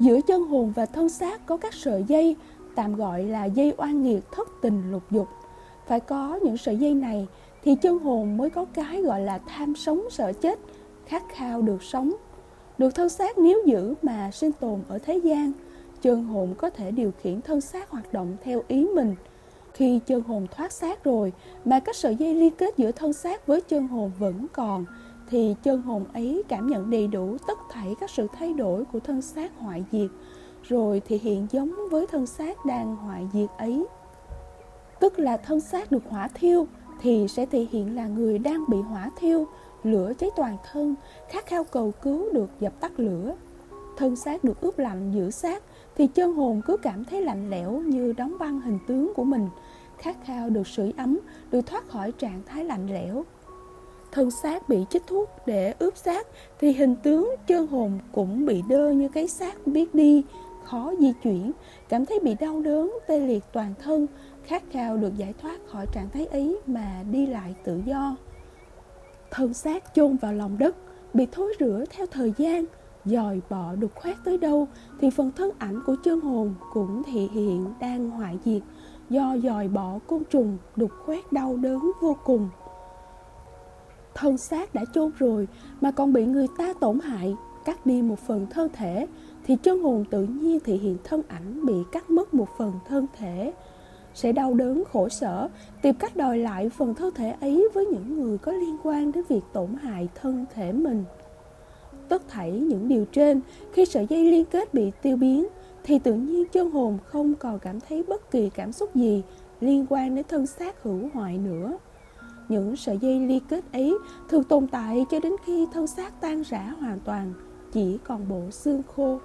giữa chân hồn và thân xác có các sợi dây, tạm gọi là dây oan nghiệt thất tình lục dục. Phải có những sợi dây này thì chân hồn mới có cái gọi là tham sống sợ chết, khát khao được sống. Được thân xác níu giữ mà sinh tồn ở thế gian, chân hồn có thể điều khiển thân xác hoạt động theo ý mình. Khi chân hồn thoát xác rồi mà các sợi dây liên kết giữa thân xác với chân hồn vẫn còn thì chân hồn ấy cảm nhận đầy đủ tất thảy các sự thay đổi của thân xác hoại diệt, rồi thì hiện giống với thân xác đang hoại diệt ấy. Tức là thân xác được hỏa thiêu thì sẽ thể hiện là người đang bị hỏa thiêu, lửa cháy toàn thân, khát khao cầu cứu được dập tắt lửa. Thân xác được ướp lạnh giữ xác thì chân hồn cứ cảm thấy lạnh lẽo như đóng băng hình tướng của mình, khát khao được sưởi ấm, được thoát khỏi trạng thái lạnh lẽo thân xác bị chích thuốc để ướp xác, thì hình tướng chân hồn cũng bị đơ như cái xác biết đi, khó di chuyển. Cảm thấy bị đau đớn, tê liệt toàn thân, khát khao được giải thoát khỏi trạng thái ấy mà đi lại tự do. Thân xác chôn vào lòng đất, bị thối rữa theo thời gian, dòi bọ được khoét tới đâu thì phần thân ảnh của chân hồn cũng thể hiện đang hoại diệt. Do dòi bọ côn trùng đục khoét đau đớn vô cùng thân xác đã chôn rồi mà còn bị người ta tổn hại, cắt đi một phần thân thể, thì chân hồn tự nhiên thể hiện thân ảnh bị cắt mất một phần thân thể. Sẽ đau đớn, khổ sở, tìm cách đòi lại phần thân thể ấy với những người có liên quan đến việc tổn hại thân thể mình. Tất thảy những điều trên, khi sợi dây liên kết bị tiêu biến, thì tự nhiên chân hồn không còn cảm thấy bất kỳ cảm xúc gì liên quan đến thân xác hữu hoại nữa những sợi dây liên kết ấy thường tồn tại cho đến khi thân xác tan rã hoàn toàn, chỉ còn bộ xương khô.